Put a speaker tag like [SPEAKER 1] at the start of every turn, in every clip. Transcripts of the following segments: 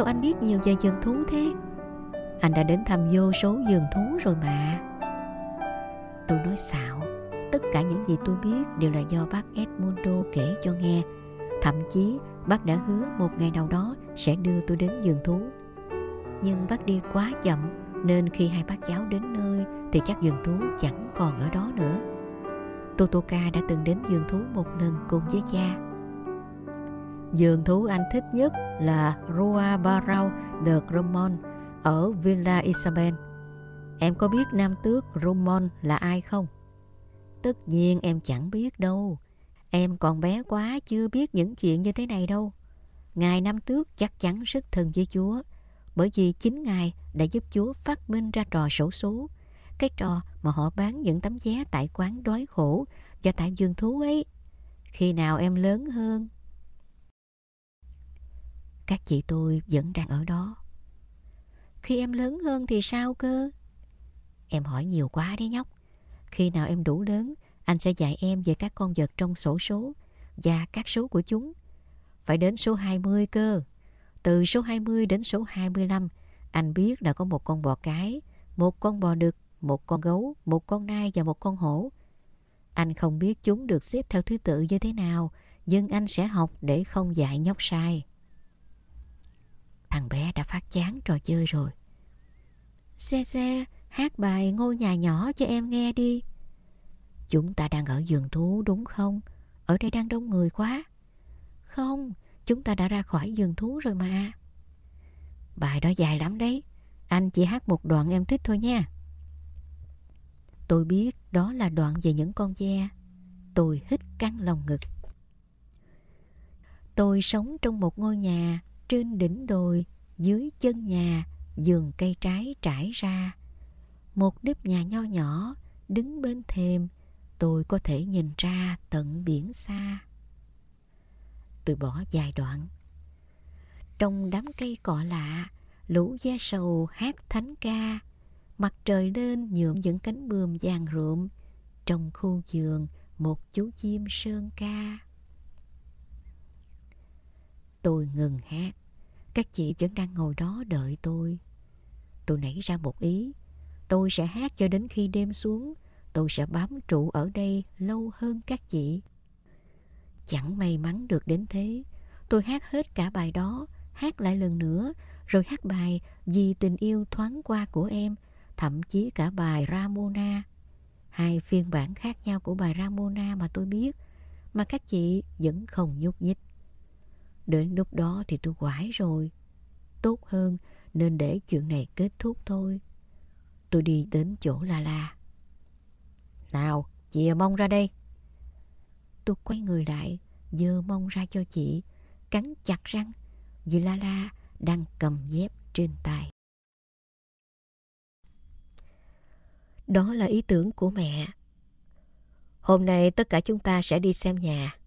[SPEAKER 1] Sao anh biết nhiều về vườn thú thế. Anh đã đến thăm vô số vườn thú rồi mà. Tôi nói xạo, Tất cả những gì tôi biết đều là do bác Edmundo kể cho nghe. Thậm chí, bác đã hứa một ngày nào đó sẽ đưa tôi đến vườn thú. Nhưng bác đi quá chậm, Nên khi hai bác cháu đến nơi Thì chắc vườn thú chẳng còn ở đó nữa. Totoka đã từng đến vườn thú một lần cùng với cha. Vườn thú anh thích nhất là Rua barau de Grumon ở Villa Isabel. Em có biết nam tước Grumon là ai không? Tất nhiên em chẳng biết đâu. Em còn bé quá chưa biết những chuyện như thế này đâu. Ngài Nam Tước chắc chắn rất thân với Chúa, bởi vì chính Ngài đã giúp Chúa phát minh ra trò sổ số. Cái trò mà họ bán những tấm vé tại quán đói khổ và tại vườn thú ấy. Khi nào em lớn hơn? Các chị tôi vẫn đang ở đó. Khi em lớn hơn thì sao cơ? Em hỏi nhiều quá đấy nhóc. Khi nào em đủ lớn, anh sẽ dạy em về các con vật trong sổ số và các số của chúng. Phải đến số 20 cơ. Từ số 20 đến số 25, anh biết là có một con bò cái, một con bò đực, một con gấu, một con nai và một con hổ. Anh không biết chúng được xếp theo thứ tự như thế nào, nhưng anh sẽ học để không dạy nhóc sai. Thằng bé đã phát chán trò chơi rồi. Xe xe, hát bài ngôi nhà nhỏ cho em nghe đi. Chúng ta đang ở vườn thú đúng không? Ở đây đang đông người quá. Không, chúng ta đã ra khỏi vườn thú rồi mà. Bài đó dài lắm đấy. Anh chỉ hát một đoạn em thích thôi nha. Tôi biết đó là đoạn về những con ve. Tôi hít căng lòng ngực. Tôi sống trong một ngôi nhà trên đỉnh đồi, dưới chân nhà, vườn cây trái trải ra. Một nếp nhà nho nhỏ, đứng bên thềm, tôi có thể nhìn ra tận biển xa. Tôi bỏ dài đoạn. Trong đám cây cọ lạ, lũ da sầu hát thánh ca, mặt trời lên nhuộm những cánh bươm vàng rượm. trong khu vườn một chú chim sơn ca. Tôi ngừng hát. Các chị vẫn đang ngồi đó đợi tôi. Tôi nảy ra một ý. Tôi sẽ hát cho đến khi đêm xuống. Tôi sẽ bám trụ ở đây lâu hơn các chị. Chẳng may mắn được đến thế. Tôi hát hết cả bài đó, hát lại lần nữa, rồi hát bài Vì tình yêu thoáng qua của em, thậm chí cả bài Ramona. Hai phiên bản khác nhau của bài Ramona mà tôi biết, mà các chị vẫn không nhúc nhích. Đến lúc đó thì tôi quải rồi. Tốt hơn nên để chuyện này kết thúc thôi. Tôi đi đến chỗ La La. Nào, chìa à, mông ra đây. Tôi quay người lại, dơ mông ra cho chị, cắn chặt răng vì La La đang cầm dép trên tay. Đó là ý tưởng của mẹ. Hôm nay tất cả chúng ta sẽ đi xem nhà.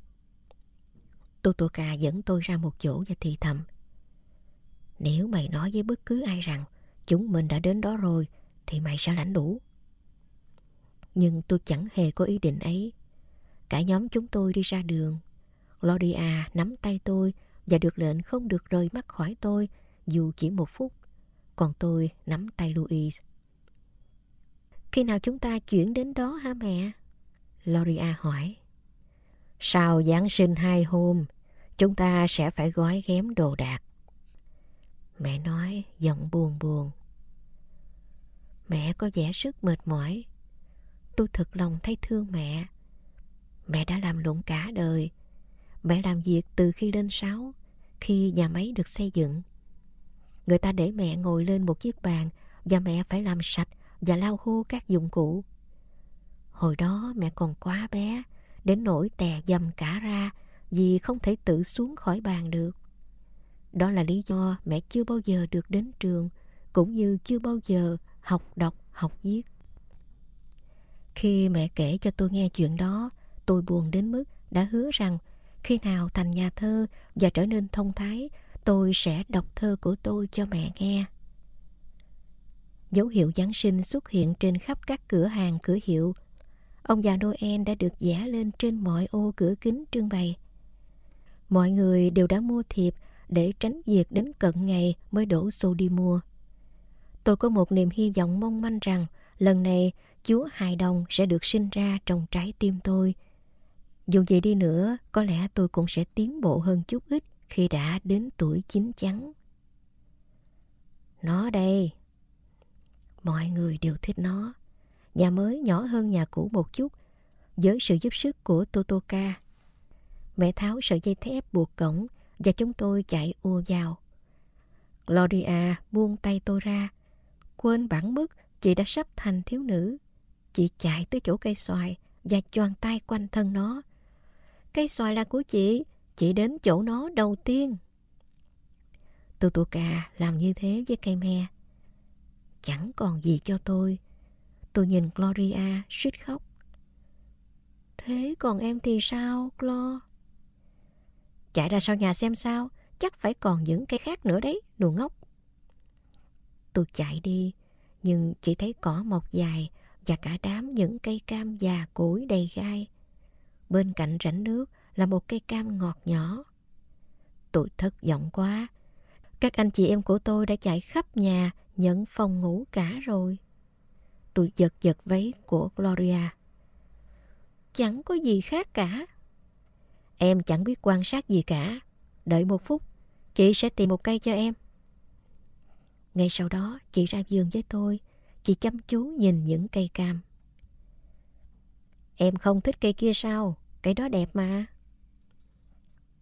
[SPEAKER 1] Totoka dẫn tôi ra một chỗ và thì thầm. Nếu mày nói với bất cứ ai rằng chúng mình đã đến đó rồi thì mày sẽ lãnh đủ. Nhưng tôi chẳng hề có ý định ấy. Cả nhóm chúng tôi đi ra đường. Gloria nắm tay tôi và được lệnh không được rời mắt khỏi tôi dù chỉ một phút. Còn tôi nắm tay Louise. Khi nào chúng ta chuyển đến đó hả mẹ? Gloria hỏi. Sau Giáng sinh hai hôm, chúng ta sẽ phải gói ghém đồ đạc. Mẹ nói giọng buồn buồn. Mẹ có vẻ rất mệt mỏi. Tôi thật lòng thấy thương mẹ. Mẹ đã làm lụng cả đời. Mẹ làm việc từ khi lên sáu, khi nhà máy được xây dựng. Người ta để mẹ ngồi lên một chiếc bàn và mẹ phải làm sạch và lau khô các dụng cụ. Hồi đó mẹ còn quá bé, đến nỗi tè dầm cả ra vì không thể tự xuống khỏi bàn được. Đó là lý do mẹ chưa bao giờ được đến trường, cũng như chưa bao giờ học đọc, học viết. Khi mẹ kể cho tôi nghe chuyện đó, tôi buồn đến mức đã hứa rằng khi nào thành nhà thơ và trở nên thông thái, tôi sẽ đọc thơ của tôi cho mẹ nghe. Dấu hiệu Giáng sinh xuất hiện trên khắp các cửa hàng cửa hiệu. Ông già Noel đã được vẽ lên trên mọi ô cửa kính trưng bày. Mọi người đều đã mua thiệp để tránh việc đến cận ngày mới đổ xô đi mua. Tôi có một niềm hy vọng mong manh rằng lần này Chúa hài đồng sẽ được sinh ra trong trái tim tôi. Dù vậy đi nữa, có lẽ tôi cũng sẽ tiến bộ hơn chút ít khi đã đến tuổi chín chắn. Nó đây. Mọi người đều thích nó. Nhà mới nhỏ hơn nhà cũ một chút, với sự giúp sức của Totoka. Mẹ tháo sợi dây thép buộc cổng và chúng tôi chạy ùa vào. Gloria buông tay tôi ra. Quên bản mức chị đã sắp thành thiếu nữ. Chị chạy tới chỗ cây xoài và choàng tay quanh thân nó. Cây xoài là của chị, chị đến chỗ nó đầu tiên. Totoka làm như thế với cây me. Chẳng còn gì cho tôi. Tôi nhìn Gloria suýt khóc. Thế còn em thì sao, Glo? Chạy ra sau nhà xem sao, chắc phải còn những cây khác nữa đấy, đồ ngốc. Tôi chạy đi, nhưng chỉ thấy cỏ mọc dài và cả đám những cây cam già cỗi đầy gai. Bên cạnh rãnh nước là một cây cam ngọt nhỏ. Tôi thất vọng quá. Các anh chị em của tôi đã chạy khắp nhà nhận phòng ngủ cả rồi. Tôi giật giật váy của Gloria. Chẳng có gì khác cả. Em chẳng biết quan sát gì cả. Đợi một phút, chị sẽ tìm một cây cho em. Ngay sau đó, chị ra vườn với tôi. Chị chăm chú nhìn những cây cam. Em không thích cây kia sao? Cây đó đẹp mà.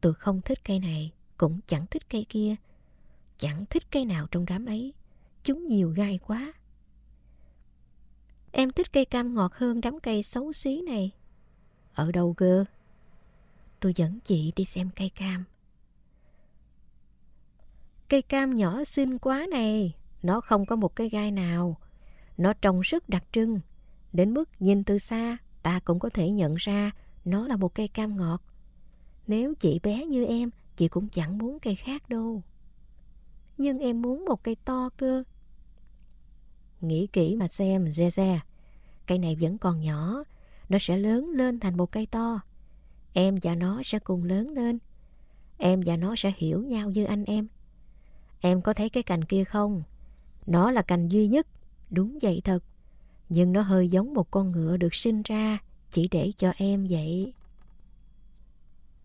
[SPEAKER 1] Tôi không thích cây này, cũng chẳng thích cây kia. Chẳng thích cây nào trong đám ấy. Chúng nhiều gai quá. Em thích cây cam ngọt hơn đám cây xấu xí này. Ở đâu cơ? Tôi dẫn chị đi xem cây cam. Cây cam nhỏ xinh quá này. Nó không có một cái gai nào. Nó trông rất đặc trưng. Đến mức nhìn từ xa, ta cũng có thể nhận ra nó là một cây cam ngọt. Nếu chị bé như em, chị cũng chẳng muốn cây khác đâu. Nhưng em muốn một cây to cơ. Nghĩ kỹ mà xem, Zeze. Cây này vẫn còn nhỏ, nó sẽ lớn lên thành một cây to. Em và nó sẽ cùng lớn lên. Em và nó sẽ hiểu nhau như anh em. Em có thấy cái cành kia không? Nó là cành duy nhất, đúng vậy thật. Nhưng nó hơi giống một con ngựa được sinh ra chỉ để cho em vậy.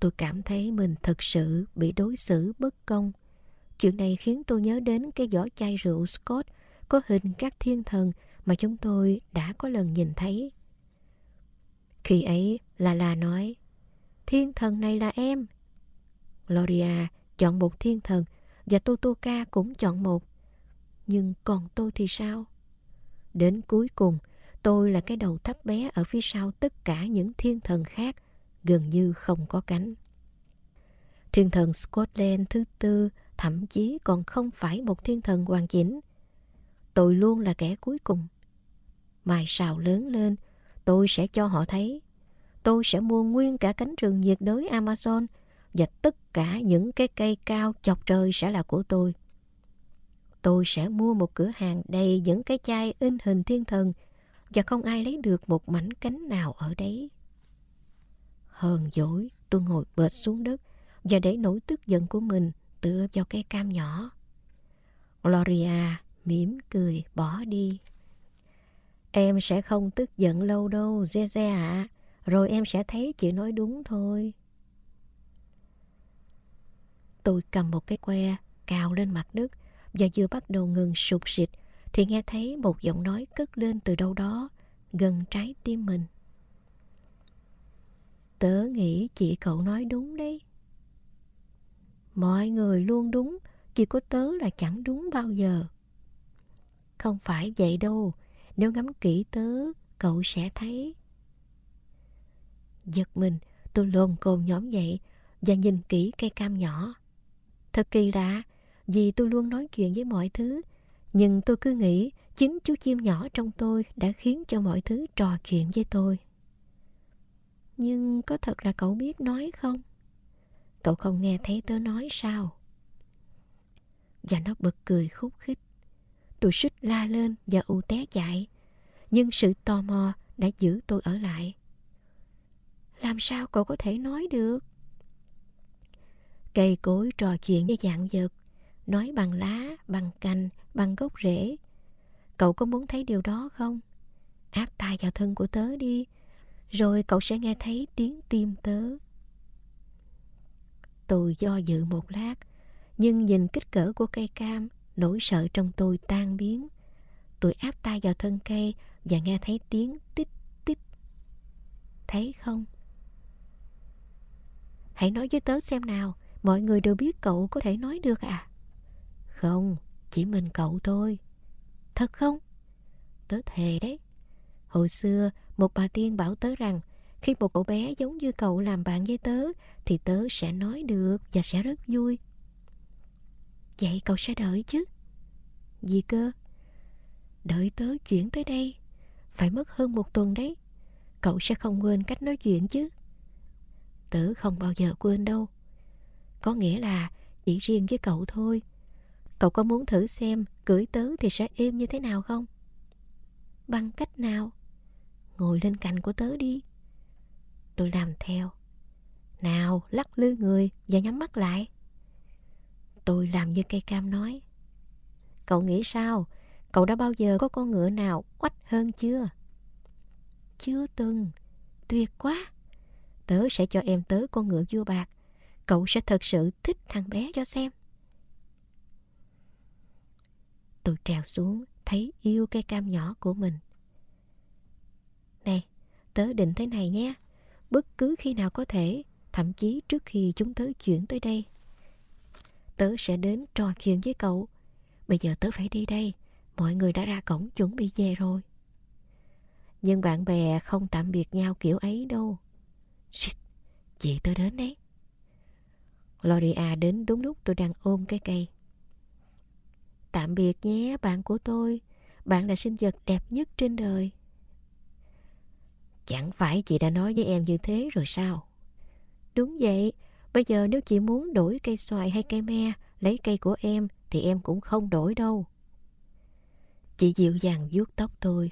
[SPEAKER 1] Tôi cảm thấy mình thật sự bị đối xử bất công. Chuyện này khiến tôi nhớ đến cái giỏ chai rượu Scott có hình các thiên thần mà chúng tôi đã có lần nhìn thấy. Khi ấy, là la nói, thiên thần này là em. Gloria chọn một thiên thần và Totoka cũng chọn một. Nhưng còn tôi thì sao? Đến cuối cùng, tôi là cái đầu thấp bé ở phía sau tất cả những thiên thần khác, gần như không có cánh. Thiên thần Scotland thứ tư thậm chí còn không phải một thiên thần hoàn chỉnh. Tôi luôn là kẻ cuối cùng. Mai sau lớn lên, tôi sẽ cho họ thấy. Tôi sẽ mua nguyên cả cánh rừng nhiệt đới Amazon và tất cả những cái cây cao chọc trời sẽ là của tôi. Tôi sẽ mua một cửa hàng đầy những cái chai in hình thiên thần và không ai lấy được một mảnh cánh nào ở đấy. Hờn dỗi, tôi ngồi bệt xuống đất và để nỗi tức giận của mình tựa vào cây cam nhỏ. Gloria mỉm cười bỏ đi. Em sẽ không tức giận lâu đâu, Zeze ạ. Rồi em sẽ thấy chị nói đúng thôi. Tôi cầm một cái que, cào lên mặt đất và vừa bắt đầu ngừng sụt sịt thì nghe thấy một giọng nói cất lên từ đâu đó gần trái tim mình. Tớ nghĩ chị cậu nói đúng đấy. Mọi người luôn đúng, chỉ có tớ là chẳng đúng bao giờ. Không phải vậy đâu, nếu ngắm kỹ tớ, cậu sẽ thấy. Giật mình, tôi lồn cồn nhóm dậy và nhìn kỹ cây cam nhỏ. Thật kỳ lạ, vì tôi luôn nói chuyện với mọi thứ, nhưng tôi cứ nghĩ chính chú chim nhỏ trong tôi đã khiến cho mọi thứ trò chuyện với tôi. Nhưng có thật là cậu biết nói không? Cậu không nghe thấy tớ nói sao? Và nó bật cười khúc khích. Tôi suýt la lên và ù té chạy. Nhưng sự tò mò đã giữ tôi ở lại. Làm sao cậu có thể nói được? Cây cối trò chuyện với dạng vật, nói bằng lá, bằng cành, bằng gốc rễ. Cậu có muốn thấy điều đó không? Áp tai vào thân của tớ đi, rồi cậu sẽ nghe thấy tiếng tim tớ. Tôi do dự một lát, nhưng nhìn kích cỡ của cây cam, nỗi sợ trong tôi tan biến. Tôi áp tay vào thân cây và nghe thấy tiếng tít tít. Thấy không? Hãy nói với tớ xem nào, mọi người đều biết cậu có thể nói được à? Không, chỉ mình cậu thôi. Thật không? Tớ thề đấy. Hồi xưa, một bà tiên bảo tớ rằng khi một cậu bé giống như cậu làm bạn với tớ thì tớ sẽ nói được và sẽ rất vui. Vậy cậu sẽ đợi chứ? Gì cơ? Đợi tớ chuyển tới đây. Phải mất hơn một tuần đấy. Cậu sẽ không quên cách nói chuyện chứ? Tớ không bao giờ quên đâu. Có nghĩa là chỉ riêng với cậu thôi. Cậu có muốn thử xem cưỡi tớ thì sẽ êm như thế nào không? Bằng cách nào? Ngồi lên cạnh của tớ đi. Tôi làm theo. Nào, lắc lư người và nhắm mắt lại. Tôi làm như cây cam nói. Cậu nghĩ sao? Cậu đã bao giờ có con ngựa nào quách hơn chưa? Chưa từng. Tuyệt quá. Tớ sẽ cho em tớ con ngựa vua bạc. Cậu sẽ thật sự thích thằng bé cho xem. Tôi trèo xuống, thấy yêu cây cam nhỏ của mình. Này, tớ định thế này nhé. Bất cứ khi nào có thể, thậm chí trước khi chúng tớ chuyển tới đây. Tớ sẽ đến trò chuyện với cậu. Bây giờ tớ phải đi đây. Mọi người đã ra cổng chuẩn bị về rồi. Nhưng bạn bè không tạm biệt nhau kiểu ấy đâu. Shit, chị tôi đến đấy. Gloria đến đúng lúc tôi đang ôm cái cây. Tạm biệt nhé bạn của tôi. Bạn là sinh vật đẹp nhất trên đời. Chẳng phải chị đã nói với em như thế rồi sao? Đúng vậy. Bây giờ nếu chị muốn đổi cây xoài hay cây me, lấy cây của em, thì em cũng không đổi đâu. Chị dịu dàng vuốt tóc tôi.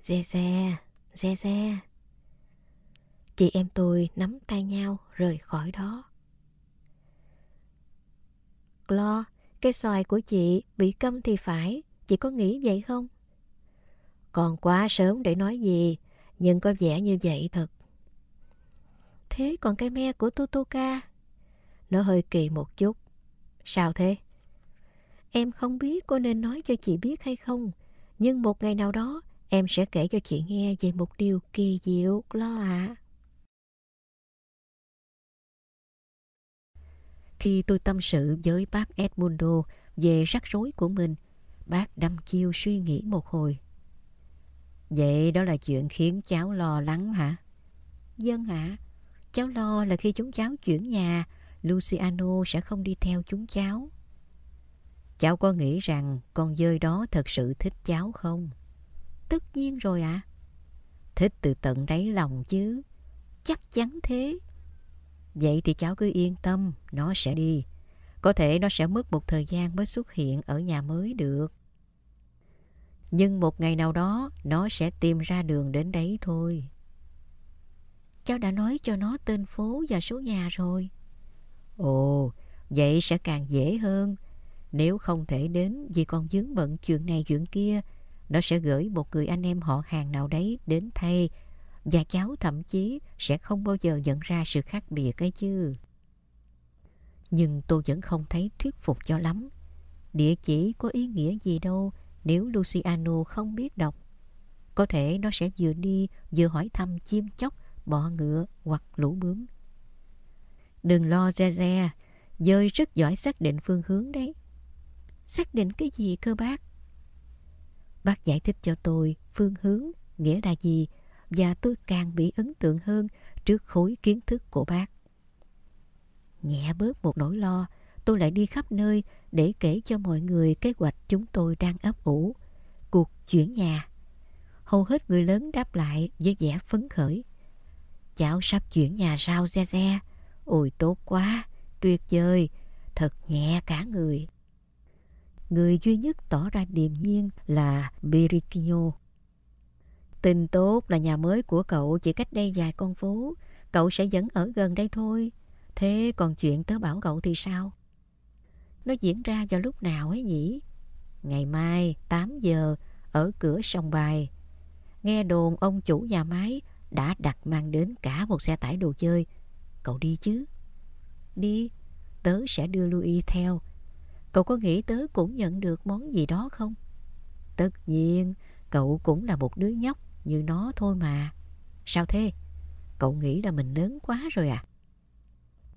[SPEAKER 1] Xe xe, xe xe. Chị em tôi nắm tay nhau rời khỏi đó. Lo, cây xoài của chị bị câm thì phải, chị có nghĩ vậy không? Còn quá sớm để nói gì, nhưng có vẻ như vậy thật. Thế còn cây me của Totoka? Nó hơi kỳ một chút. Sao thế? Em không biết có nên nói cho chị biết hay không, nhưng một ngày nào đó em sẽ kể cho chị nghe về một điều kỳ diệu, lo ạ. À. Khi tôi tâm sự với bác Edmundo về rắc rối của mình, bác đâm chiêu suy nghĩ một hồi. Vậy đó là chuyện khiến cháu lo lắng hả? Dân ạ, cháu lo là khi chúng cháu chuyển nhà, Luciano sẽ không đi theo chúng cháu. Cháu có nghĩ rằng con dơi đó thật sự thích cháu không? Tất nhiên rồi ạ. À. Thích từ tận đáy lòng chứ. Chắc chắn thế. Vậy thì cháu cứ yên tâm, nó sẽ đi. Có thể nó sẽ mất một thời gian mới xuất hiện ở nhà mới được. Nhưng một ngày nào đó nó sẽ tìm ra đường đến đấy thôi. Cháu đã nói cho nó tên phố và số nhà rồi. Ồ, vậy sẽ càng dễ hơn. Nếu không thể đến vì còn dướng bận chuyện này chuyện kia, nó sẽ gửi một người anh em họ hàng nào đấy đến thay và cháu thậm chí sẽ không bao giờ nhận ra sự khác biệt ấy chứ. Nhưng tôi vẫn không thấy thuyết phục cho lắm. Địa chỉ có ý nghĩa gì đâu nếu Luciano không biết đọc. Có thể nó sẽ vừa đi vừa hỏi thăm chim chóc, bọ ngựa hoặc lũ bướm. Đừng lo re re, dơi rất giỏi xác định phương hướng đấy. Xác định cái gì cơ bác? Bác giải thích cho tôi phương hướng nghĩa là gì và tôi càng bị ấn tượng hơn trước khối kiến thức của bác. Nhẹ bớt một nỗi lo, tôi lại đi khắp nơi để kể cho mọi người kế hoạch chúng tôi đang ấp ủ. Cuộc chuyển nhà. Hầu hết người lớn đáp lại với vẻ phấn khởi. Cháu sắp chuyển nhà sao xe xe? Ôi tốt quá, tuyệt vời, thật nhẹ cả người. Người duy nhất tỏ ra điềm nhiên là Berikino. Tin tốt là nhà mới của cậu chỉ cách đây vài con phố. Cậu sẽ vẫn ở gần đây thôi. Thế còn chuyện tớ bảo cậu thì sao? Nó diễn ra vào lúc nào ấy nhỉ? Ngày mai 8 giờ ở cửa sông bài. Nghe đồn ông chủ nhà máy đã đặt mang đến cả một xe tải đồ chơi. Cậu đi chứ? Đi, tớ sẽ đưa Louis theo. Cậu có nghĩ tớ cũng nhận được món gì đó không? Tất nhiên, cậu cũng là một đứa nhóc như nó thôi mà. Sao thế? Cậu nghĩ là mình lớn quá rồi à?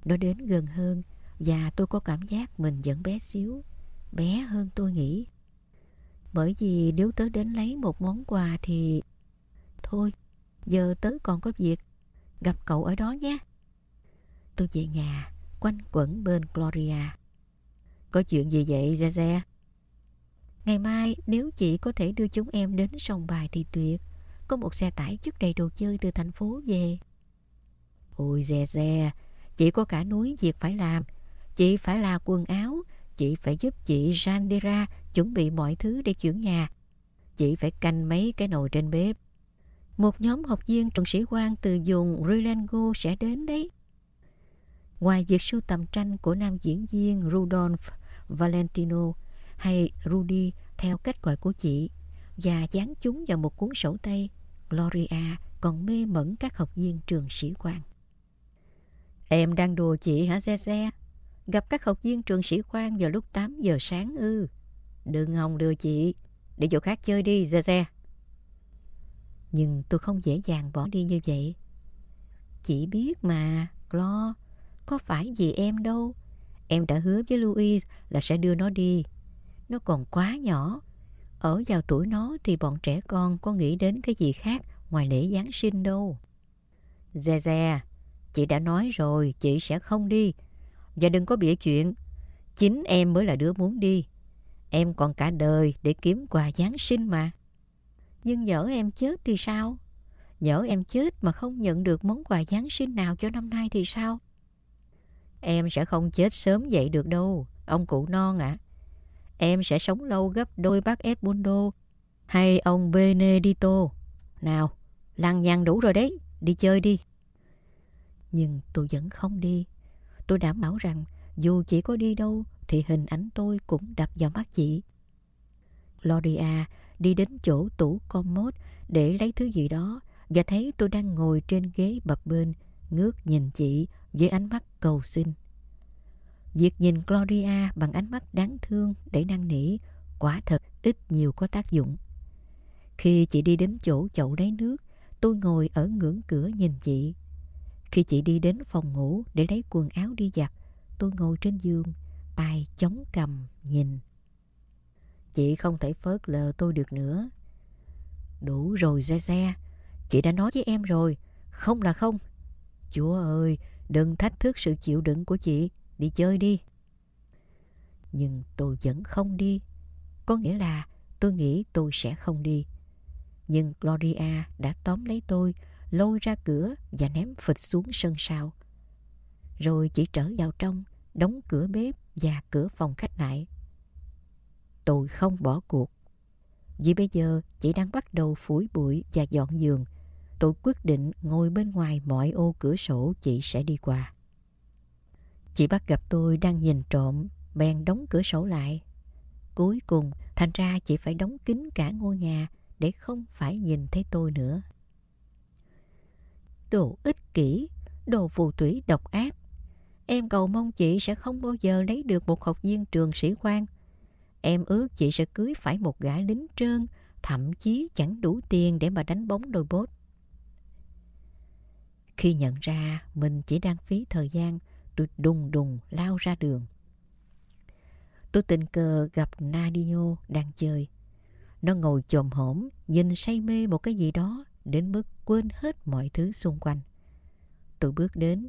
[SPEAKER 1] Nó đến gần hơn và tôi có cảm giác mình vẫn bé xíu, bé hơn tôi nghĩ. Bởi vì nếu tớ đến lấy một món quà thì... Thôi, giờ tớ còn có việc. Gặp cậu ở đó nhé. Tôi về nhà, quanh quẩn bên Gloria. Có chuyện gì vậy, Zeze? Ngày mai nếu chị có thể đưa chúng em đến sòng bài thì tuyệt. Có một xe tải chất đầy đồ chơi từ thành phố về. Ôi dè, chị có cả núi việc phải làm. Chị phải là quần áo, chị phải giúp chị Jandira chuẩn bị mọi thứ để chuyển nhà. Chị phải canh mấy cái nồi trên bếp. Một nhóm học viên trường sĩ quan từ vùng Rilango sẽ đến đấy. Ngoài việc sưu tầm tranh của nam diễn viên Rudolph Valentino hay Rudy theo cách gọi của chị và dán chúng vào một cuốn sổ tay, Gloria còn mê mẩn các học viên trường sĩ quan. Em đang đùa chị hả xe xe? Gặp các học viên trường sĩ quan vào lúc 8 giờ sáng ư. Đừng hòng đưa chị, để chỗ khác chơi đi, xe xe. Nhưng tôi không dễ dàng bỏ đi như vậy. Chị biết mà, Glo, có phải vì em đâu. Em đã hứa với Louis là sẽ đưa nó đi. Nó còn quá nhỏ. Ở vào tuổi nó thì bọn trẻ con có nghĩ đến cái gì khác ngoài lễ Giáng sinh đâu. Dè dè, chị đã nói rồi chị sẽ không đi. Và đừng có bịa chuyện. Chính em mới là đứa muốn đi. Em còn cả đời để kiếm quà Giáng sinh mà. Nhưng nhỡ em chết thì sao? Nhỡ em chết mà không nhận được món quà Giáng sinh nào cho năm nay thì sao? Em sẽ không chết sớm vậy được đâu, ông cụ non ạ. À. Em sẽ sống lâu gấp đôi bác Edmundo hay ông Benedito. Nào, lăng nhăng đủ rồi đấy, đi chơi đi. Nhưng tôi vẫn không đi. Tôi đảm bảo rằng dù chỉ có đi đâu thì hình ảnh tôi cũng đập vào mắt chị. Gloria đi đến chỗ tủ commode để lấy thứ gì đó và thấy tôi đang ngồi trên ghế bập bên ngước nhìn chị với ánh mắt cầu xin. Việc nhìn Gloria bằng ánh mắt đáng thương để năn nỉ quả thật ít nhiều có tác dụng. Khi chị đi đến chỗ chậu lấy nước, tôi ngồi ở ngưỡng cửa nhìn chị. Khi chị đi đến phòng ngủ để lấy quần áo đi giặt, tôi ngồi trên giường, tay chống cầm nhìn. Chị không thể phớt lờ tôi được nữa. Đủ rồi Xe Xe, chị đã nói với em rồi, không là không. Chúa ơi, đừng thách thức sự chịu đựng của chị, đi chơi đi. Nhưng tôi vẫn không đi, có nghĩa là tôi nghĩ tôi sẽ không đi. Nhưng Gloria đã tóm lấy tôi, lôi ra cửa và ném phịch xuống sân sau. Rồi chỉ trở vào trong, đóng cửa bếp và cửa phòng khách lại. Tôi không bỏ cuộc. Vì bây giờ chị đang bắt đầu phủi bụi và dọn giường. Tôi quyết định ngồi bên ngoài mọi ô cửa sổ chị sẽ đi qua. Chị bắt gặp tôi đang nhìn trộm, bèn đóng cửa sổ lại. Cuối cùng, thành ra chị phải đóng kín cả ngôi nhà để không phải nhìn thấy tôi nữa. Đồ ích kỷ, đồ phù thủy độc ác. Em cầu mong chị sẽ không bao giờ lấy được một học viên trường sĩ quan. Em ước chị sẽ cưới phải một gã lính trơn, thậm chí chẳng đủ tiền để mà đánh bóng đôi bốt. Khi nhận ra mình chỉ đang phí thời gian, tôi đùng đùng lao ra đường. Tôi tình cờ gặp Nadino đang chơi. Nó ngồi chồm hổm, nhìn say mê một cái gì đó đến mức quên hết mọi thứ xung quanh. Tôi bước đến,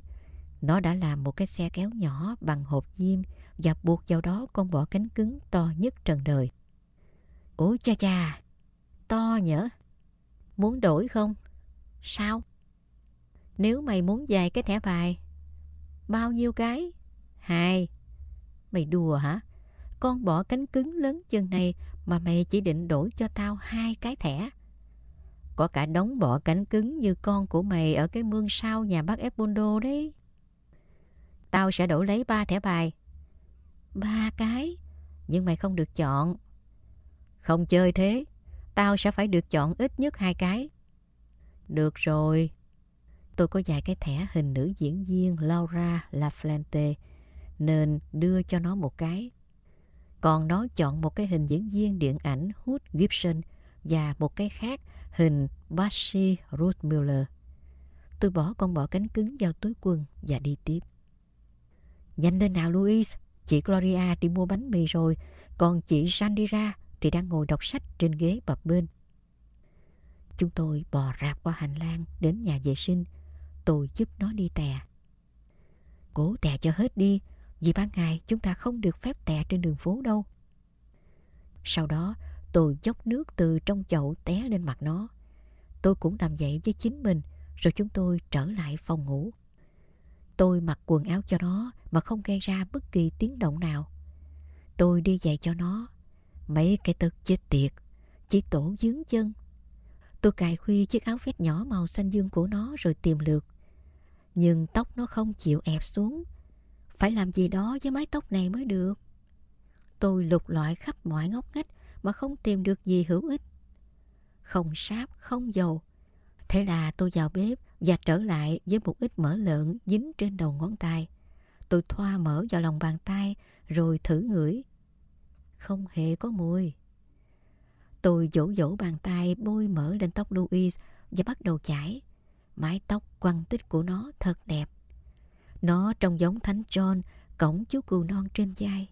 [SPEAKER 1] nó đã làm một cái xe kéo nhỏ bằng hộp diêm và buộc vào đó con bọ cánh cứng to nhất trần đời. Ủa cha cha, to nhở? Muốn đổi không? Sao? Nếu mày muốn dài cái thẻ bài, bao nhiêu cái? Hai. Mày đùa hả? Con bỏ cánh cứng lớn chân này mà mày chỉ định đổi cho tao hai cái thẻ. Có cả đống bỏ cánh cứng như con của mày ở cái mương sau nhà bác Epondo đấy. Tao sẽ đổi lấy ba thẻ bài. Ba cái? Nhưng mày không được chọn. Không chơi thế. Tao sẽ phải được chọn ít nhất hai cái. Được rồi. Tôi có vài cái thẻ hình nữ diễn viên Laura Laflante nên đưa cho nó một cái. Còn nó chọn một cái hình diễn viên điện ảnh Hood Gibson và một cái khác hình Bashi Ruth Miller. Tôi bỏ con bọ cánh cứng vào túi quần và đi tiếp. Nhanh lên nào Louise chị Gloria đi mua bánh mì rồi, còn chị Sandira thì đang ngồi đọc sách trên ghế bập bên. Chúng tôi bò rạp qua hành lang đến nhà vệ sinh. Tôi giúp nó đi tè. Cố tè cho hết đi, vì ban ngày chúng ta không được phép tè trên đường phố đâu. Sau đó tôi dốc nước từ trong chậu té lên mặt nó. Tôi cũng nằm dậy với chính mình rồi chúng tôi trở lại phòng ngủ. Tôi mặc quần áo cho nó mà không gây ra bất kỳ tiếng động nào. Tôi đi dạy cho nó. Mấy cái tật chết tiệt, chỉ tổ dướng chân. Tôi cài khuy chiếc áo vest nhỏ màu xanh dương của nó rồi tìm lượt. Nhưng tóc nó không chịu ép xuống. Phải làm gì đó với mái tóc này mới được. Tôi lục loại khắp mọi ngóc ngách mà không tìm được gì hữu ích. Không sáp, không dầu. Thế là tôi vào bếp và trở lại với một ít mỡ lợn dính trên đầu ngón tay. Tôi thoa mỡ vào lòng bàn tay rồi thử ngửi. Không hề có mùi. Tôi dỗ dỗ bàn tay bôi mỡ lên tóc Louis và bắt đầu chải. Mái tóc quăng tích của nó thật đẹp. Nó trông giống Thánh John, cổng chú cừu non trên vai.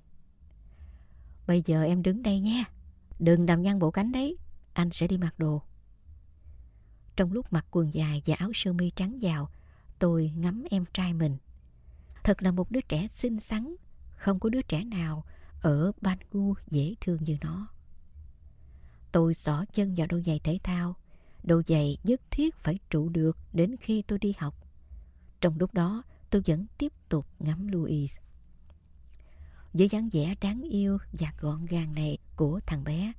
[SPEAKER 1] Bây giờ em đứng đây nha. Đừng đầm nhăn bộ cánh đấy. Anh sẽ đi mặc đồ. Trong lúc mặc quần dài và áo sơ mi trắng vào, tôi ngắm em trai mình. Thật là một đứa trẻ xinh xắn, không có đứa trẻ nào ở Bangu dễ thương như nó. Tôi xỏ chân vào đôi giày thể thao. Đôi giày nhất thiết phải trụ được đến khi tôi đi học. Trong lúc đó, tôi vẫn tiếp tục ngắm Louis. Với dáng vẻ đáng yêu và gọn gàng này của thằng bé,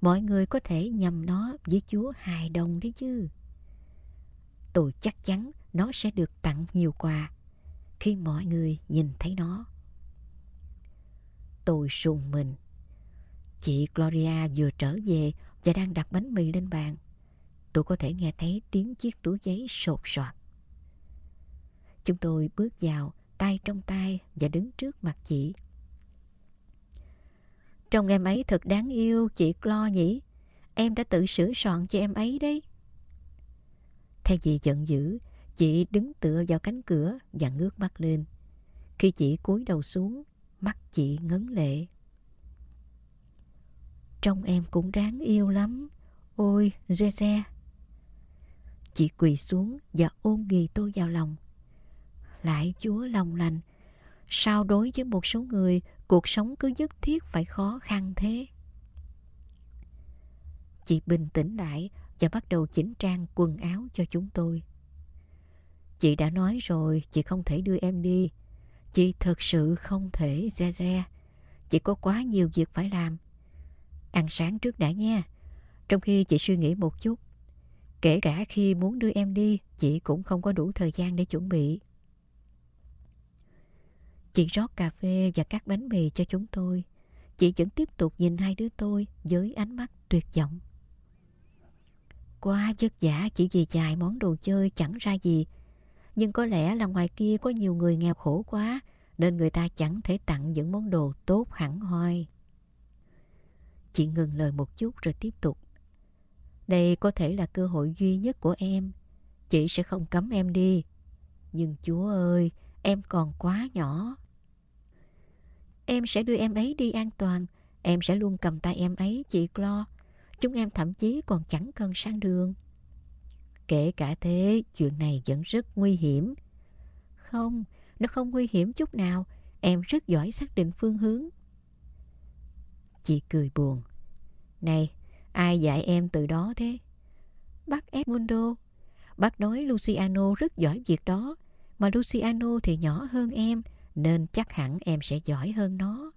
[SPEAKER 1] mọi người có thể nhầm nó với chúa hài đồng đấy chứ. Tôi chắc chắn nó sẽ được tặng nhiều quà khi mọi người nhìn thấy nó. Tôi sùng mình. Chị Gloria vừa trở về và đang đặt bánh mì lên bàn. Tôi có thể nghe thấy tiếng chiếc túi giấy sột soạt. Chúng tôi bước vào, tay trong tay và đứng trước mặt chị. Trông em ấy thật đáng yêu, chị Clo nhỉ? Em đã tự sửa soạn cho em ấy đấy. Thay vì giận dữ, chị đứng tựa vào cánh cửa và ngước mắt lên. Khi chị cúi đầu xuống, mắt chị ngấn lệ. Trông em cũng đáng yêu lắm. Ôi, Zeze. Chị quỳ xuống và ôm ghì tôi vào lòng. Lại chúa lòng lành. Sao đối với một số người cuộc sống cứ nhất thiết phải khó khăn thế? Chị bình tĩnh lại và bắt đầu chỉnh trang quần áo cho chúng tôi. Chị đã nói rồi, chị không thể đưa em đi. Chị thật sự không thể, Ze Ze. Chị có quá nhiều việc phải làm. Ăn sáng trước đã nha. Trong khi chị suy nghĩ một chút. Kể cả khi muốn đưa em đi, chị cũng không có đủ thời gian để chuẩn bị. Chị rót cà phê và các bánh mì cho chúng tôi. Chị vẫn tiếp tục nhìn hai đứa tôi với ánh mắt tuyệt vọng. Quá vất vả chỉ vì vài món đồ chơi chẳng ra gì. Nhưng có lẽ là ngoài kia có nhiều người nghèo khổ quá nên người ta chẳng thể tặng những món đồ tốt hẳn hoi. Chị ngừng lời một chút rồi tiếp tục. Đây có thể là cơ hội duy nhất của em. Chị sẽ không cấm em đi. Nhưng Chúa ơi, em còn quá nhỏ. Em sẽ đưa em ấy đi an toàn. Em sẽ luôn cầm tay em ấy, chị Clo. Chúng em thậm chí còn chẳng cần sang đường. Kể cả thế, chuyện này vẫn rất nguy hiểm. Không, nó không nguy hiểm chút nào. Em rất giỏi xác định phương hướng. Chị cười buồn. Này, ai dạy em từ đó thế? Bác Edmundo. Bác nói Luciano rất giỏi việc đó. Mà Luciano thì nhỏ hơn em, nên chắc hẳn em sẽ giỏi hơn nó.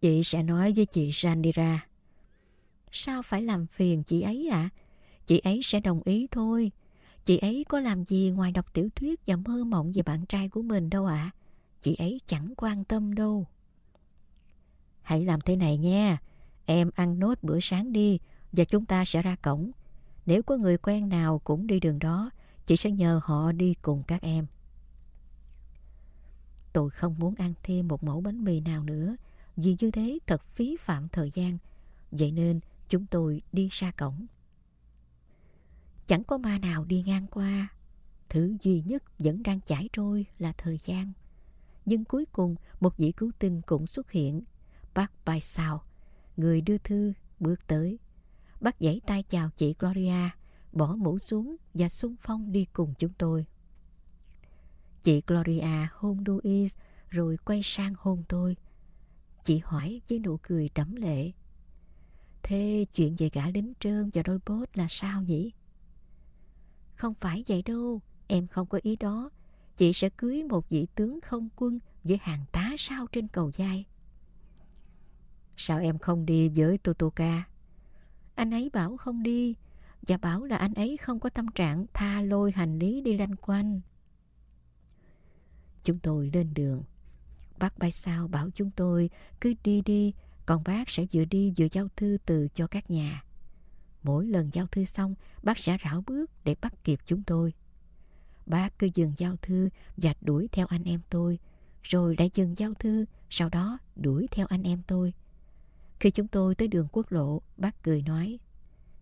[SPEAKER 1] Chị sẽ nói với chị Sandira. Sao phải làm phiền chị ấy ạ? À? Chị ấy sẽ đồng ý thôi. Chị ấy có làm gì ngoài đọc tiểu thuyết và mơ mộng về bạn trai của mình đâu ạ. À? Chị ấy chẳng quan tâm đâu. Hãy làm thế này nha. Em ăn nốt bữa sáng đi và chúng ta sẽ ra cổng. Nếu có người quen nào cũng đi đường đó, chị sẽ nhờ họ đi cùng các em. Tôi không muốn ăn thêm một mẫu bánh mì nào nữa vì như thế thật phí phạm thời gian. Vậy nên chúng tôi đi ra cổng. Chẳng có ma nào đi ngang qua. Thứ duy nhất vẫn đang chảy trôi là thời gian. Nhưng cuối cùng một vị cứu tinh cũng xuất hiện. Bác bài Sao, người đưa thư, bước tới. bắt giãy tay chào chị Gloria, bỏ mũ xuống và xung phong đi cùng chúng tôi. Chị Gloria hôn Louise rồi quay sang hôn tôi. Chị hỏi với nụ cười đẫm lệ. Thế chuyện về gã lính trơn và đôi bốt là sao nhỉ? Không phải vậy đâu, em không có ý đó. Chị sẽ cưới một vị tướng không quân với hàng tá sao trên cầu dai. Sao em không đi với Totoka? Anh ấy bảo không đi và bảo là anh ấy không có tâm trạng tha lôi hành lý đi lanh quanh. Chúng tôi lên đường. Bác bay sao bảo chúng tôi cứ đi đi, còn bác sẽ vừa đi vừa giao thư từ cho các nhà. Mỗi lần giao thư xong, bác sẽ rảo bước để bắt kịp chúng tôi. Bác cứ dừng giao thư và đuổi theo anh em tôi, rồi lại dừng giao thư, sau đó đuổi theo anh em tôi. Khi chúng tôi tới đường quốc lộ, bác cười nói,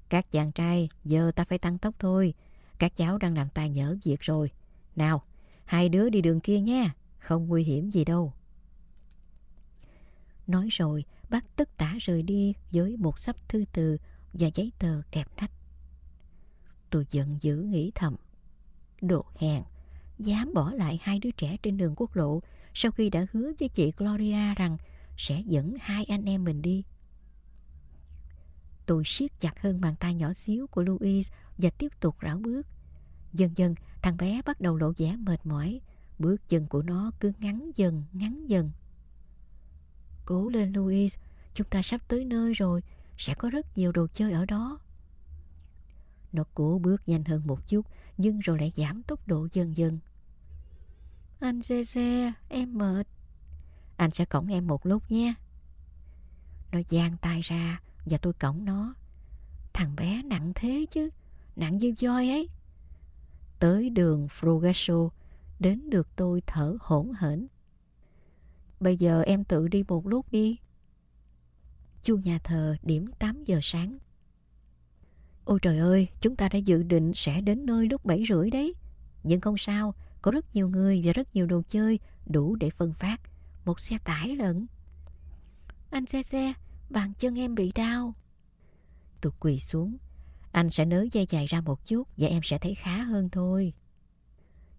[SPEAKER 1] Các chàng trai, giờ ta phải tăng tốc thôi, các cháu đang làm tài nhỡ việc rồi. Nào, hai đứa đi đường kia nha, không nguy hiểm gì đâu. Nói rồi, bác tất tả rời đi với một sắp thư từ và giấy tờ kẹp nách. Tôi giận dữ nghĩ thầm. Đồ hèn, dám bỏ lại hai đứa trẻ trên đường quốc lộ sau khi đã hứa với chị Gloria rằng sẽ dẫn hai anh em mình đi. Tôi siết chặt hơn bàn tay nhỏ xíu của Louis và tiếp tục rảo bước. Dần dần, thằng bé bắt đầu lộ vẻ mệt mỏi. Bước chân của nó cứ ngắn dần, ngắn dần. Cố lên Louis. chúng ta sắp tới nơi rồi, sẽ có rất nhiều đồ chơi ở đó. Nó cố bước nhanh hơn một chút, nhưng rồi lại giảm tốc độ dần dần. Anh xe xe, em mệt. Anh sẽ cõng em một lúc nhé. Nó giang tay ra và tôi cõng nó. Thằng bé nặng thế chứ, nặng như voi ấy. Tới đường Frugaso, đến được tôi thở hổn hển. Bây giờ em tự đi một lúc đi. Chuông nhà thờ điểm 8 giờ sáng. Ôi trời ơi, chúng ta đã dự định sẽ đến nơi lúc 7 rưỡi đấy. Nhưng không sao, có rất nhiều người và rất nhiều đồ chơi đủ để phân phát. Một xe tải lận. Anh xe xe, bàn chân em bị đau. Tôi quỳ xuống. Anh sẽ nới dây dài ra một chút và em sẽ thấy khá hơn thôi.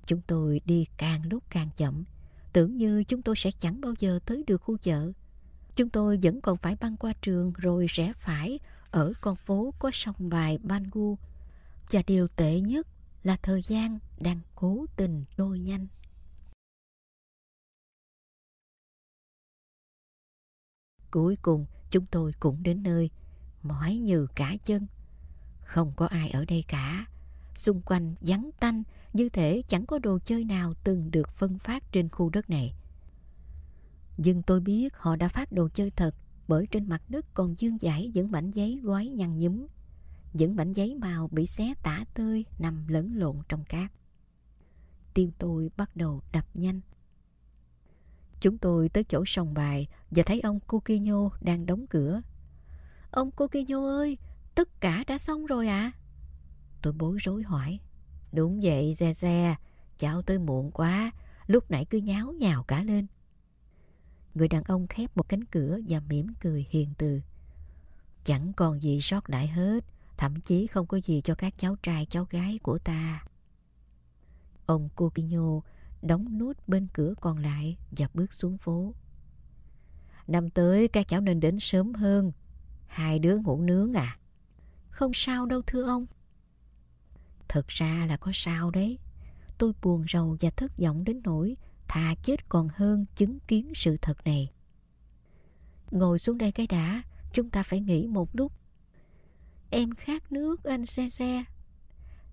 [SPEAKER 1] Chúng tôi đi càng lúc càng chậm. Tưởng như chúng tôi sẽ chẳng bao giờ tới được khu chợ. Chúng tôi vẫn còn phải băng qua trường rồi rẽ phải ở con phố có sông bài Bangu. Và điều tệ nhất là thời gian đang cố tình trôi nhanh. Cuối cùng chúng tôi cũng đến nơi, mỏi như cả chân. Không có ai ở đây cả. Xung quanh vắng tanh, như thể chẳng có đồ chơi nào từng được phân phát trên khu đất này. Nhưng tôi biết họ đã phát đồ chơi thật bởi trên mặt đất còn dương dãi những mảnh giấy gói nhăn nhúm. Những mảnh giấy màu bị xé tả tơi nằm lẫn lộn trong cát. Tim tôi bắt đầu đập nhanh. Chúng tôi tới chỗ sòng bài và thấy ông Kokino đang đóng cửa. Ông Kokino ơi, tất cả đã xong rồi ạ. À? Tôi bối rối hỏi. Đúng vậy, Xe Xe, cháu tới muộn quá, lúc nãy cứ nháo nhào cả lên. Người đàn ông khép một cánh cửa và mỉm cười hiền từ. Chẳng còn gì sót lại hết, thậm chí không có gì cho các cháu trai cháu gái của ta. Ông Coquinho đóng nút bên cửa còn lại và bước xuống phố. Năm tới các cháu nên đến sớm hơn. Hai đứa ngủ nướng à? Không sao đâu thưa ông. Thật ra là có sao đấy. Tôi buồn rầu và thất vọng đến nỗi thà chết còn hơn chứng kiến sự thật này. Ngồi xuống đây cái đã, chúng ta phải nghĩ một lúc. Em khát nước anh xe xe.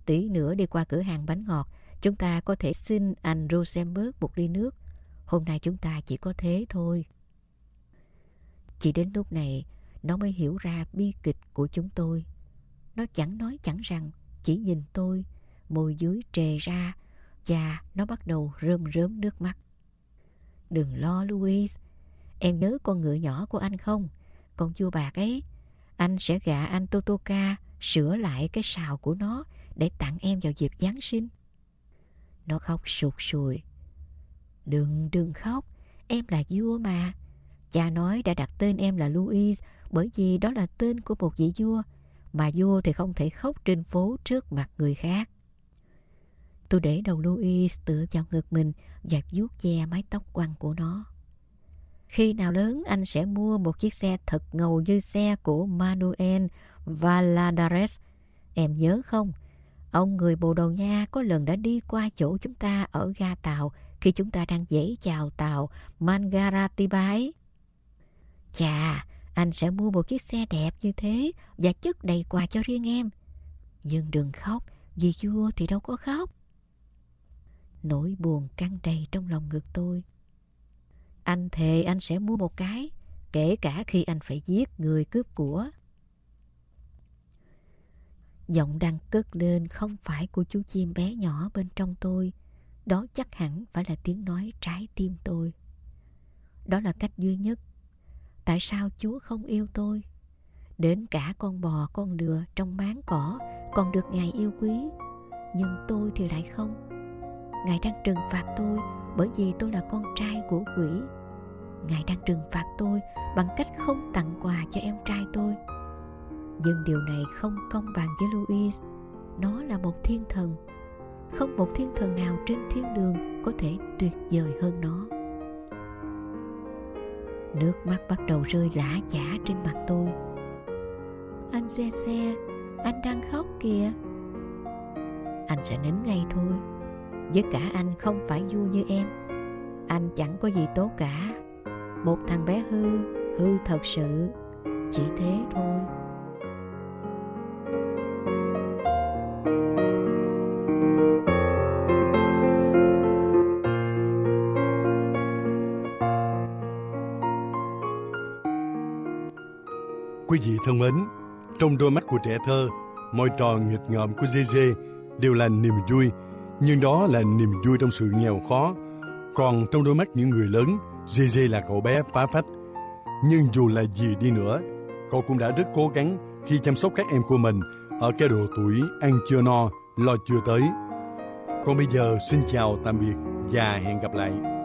[SPEAKER 1] tí nữa đi qua cửa hàng bánh ngọt, chúng ta có thể xin anh Rosenberg một ly nước. Hôm nay chúng ta chỉ có thế thôi. Chỉ đến lúc này, nó mới hiểu ra bi kịch của chúng tôi. Nó chẳng nói chẳng rằng, chỉ nhìn tôi, môi dưới trề ra, và nó bắt đầu rơm rớm nước mắt. Đừng lo Louise, em nhớ con ngựa nhỏ của anh không? Con chua bạc ấy, anh sẽ gạ anh Totoka sửa lại cái sào của nó để tặng em vào dịp Giáng sinh. Nó khóc sụt sùi. Đừng, đừng khóc, em là vua mà. Cha nói đã đặt tên em là Louise bởi vì đó là tên của một vị vua, mà vua thì không thể khóc trên phố trước mặt người khác. Tôi để đầu Louise tựa vào ngực mình và vuốt ve mái tóc quăn của nó. Khi nào lớn anh sẽ mua một chiếc xe thật ngầu như xe của Manuel Valadares. Em nhớ không? Ông người Bồ Đào Nha có lần đã đi qua chỗ chúng ta ở ga tàu khi chúng ta đang dễ chào tàu Mangaratiba ấy. Chà, anh sẽ mua một chiếc xe đẹp như thế và chất đầy quà cho riêng em. Nhưng đừng khóc, vì vua thì đâu có khóc. Nỗi buồn căng đầy trong lòng ngực tôi. Anh thề anh sẽ mua một cái, kể cả khi anh phải giết người cướp của. Giọng đang cất lên không phải của chú chim bé nhỏ bên trong tôi. Đó chắc hẳn phải là tiếng nói trái tim tôi. Đó là cách duy nhất. Tại sao Chúa không yêu tôi? Đến cả con bò, con lừa trong máng cỏ còn được Ngài yêu quý. Nhưng tôi thì lại không. Ngài đang trừng phạt tôi bởi vì tôi là con trai của quỷ. Ngài đang trừng phạt tôi bằng cách không tặng quà cho em trai tôi. Nhưng điều này không công bằng với Louis. Nó là một thiên thần. Không một thiên thần nào trên thiên đường có thể tuyệt vời hơn nó. Nước mắt bắt đầu rơi lã chả trên mặt tôi. Anh xe xe, anh đang khóc kìa. Anh sẽ nín ngay thôi. Với cả anh không phải vui như em. Anh chẳng có gì tốt cả. Một thằng bé hư, hư thật sự. Chỉ thế thôi.
[SPEAKER 2] Thân mến, trong đôi mắt của trẻ thơ, mọi trò nghịch ngợm của Dê Dê đều là niềm vui, nhưng đó là niềm vui trong sự nghèo khó. Còn trong đôi mắt những người lớn, Dê Dê là cậu bé phá phách. Nhưng dù là gì đi nữa, cậu cũng đã rất cố gắng khi chăm sóc các em của mình ở cái độ tuổi ăn chưa no, lo chưa tới. Còn bây giờ xin chào tạm biệt và hẹn gặp lại.